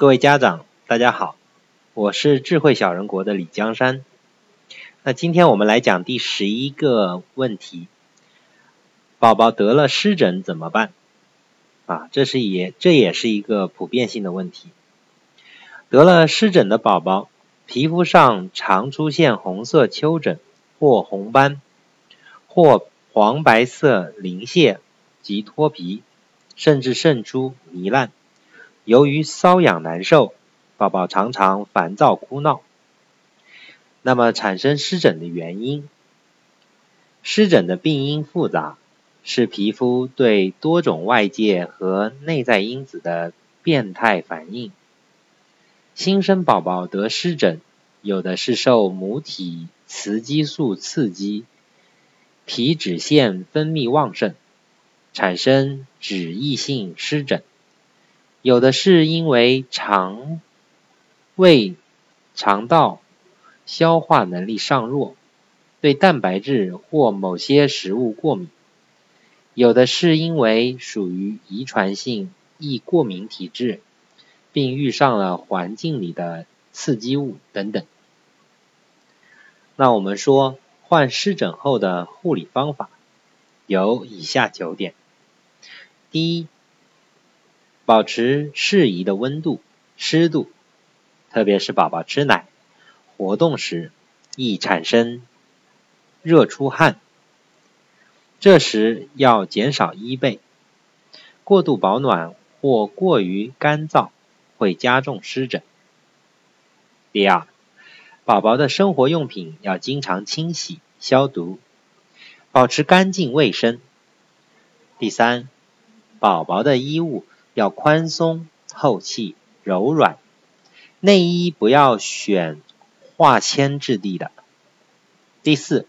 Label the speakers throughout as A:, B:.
A: 各位家长，大家好，我是智慧小人国的李江山。那今天我们来讲第十一个问题：宝宝得了湿疹怎么办？啊，这是也这也是一个普遍性的问题。得了湿疹的宝宝，皮肤上常出现红色丘疹或红斑，或黄白色鳞屑及脱皮，甚至渗出糜烂。由于瘙痒难受，宝宝常常烦躁哭闹。那么产生湿疹的原因，湿疹的病因复杂，是皮肤对多种外界和内在因子的变态反应。新生宝宝得湿疹，有的是受母体雌激素刺激，皮脂腺分泌旺盛，产生脂溢性湿疹。有的是因为肠胃、肠道消化能力尚弱，对蛋白质或某些食物过敏；有的是因为属于遗传性易过敏体质，并遇上了环境里的刺激物等等。那我们说患湿疹后的护理方法有以下九点：第一。保持适宜的温度、湿度，特别是宝宝吃奶、活动时易产生热出汗，这时要减少衣被。过度保暖或过于干燥会加重湿疹。第二，宝宝的生活用品要经常清洗消毒，保持干净卫生。第三，宝宝的衣物。要宽松、透气、柔软，内衣不要选化纤质地的。第四，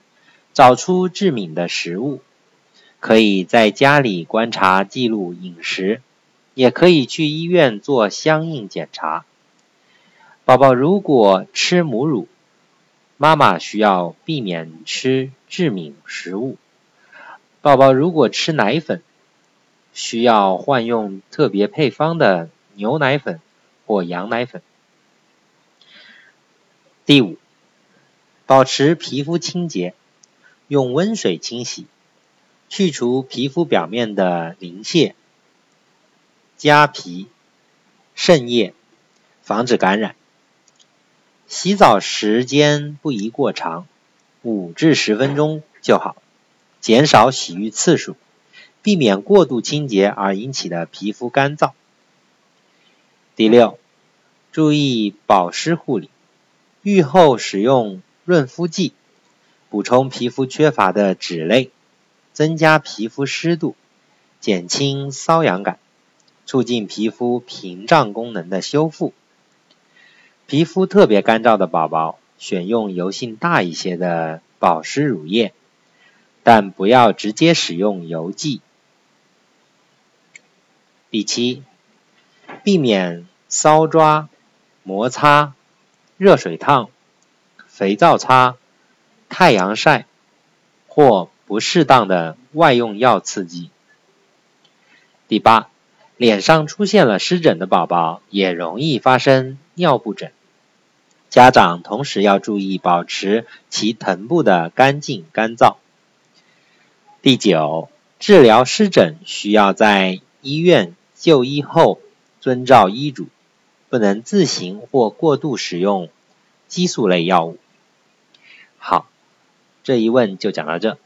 A: 找出致敏的食物，可以在家里观察记录饮食，也可以去医院做相应检查。宝宝如果吃母乳，妈妈需要避免吃致敏食物。宝宝如果吃奶粉，需要换用特别配方的牛奶粉或羊奶粉。第五，保持皮肤清洁，用温水清洗，去除皮肤表面的鳞屑、痂皮、渗液，防止感染。洗澡时间不宜过长，五至十分钟就好，减少洗浴次数。避免过度清洁而引起的皮肤干燥。第六，注意保湿护理，愈后使用润肤剂，补充皮肤缺乏的脂类，增加皮肤湿度，减轻瘙痒感，促进皮肤屏障功能的修复。皮肤特别干燥的宝宝，选用油性大一些的保湿乳液，但不要直接使用油剂。第七，避免搔抓、摩擦、热水烫、肥皂擦、太阳晒或不适当的外用药刺激。第八，脸上出现了湿疹的宝宝也容易发生尿布疹，家长同时要注意保持其臀部的干净干燥。第九，治疗湿疹需要在医院。就医后遵照医嘱，不能自行或过度使用激素类药物。好，这一问就讲到这。